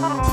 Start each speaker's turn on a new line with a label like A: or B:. A: Oh.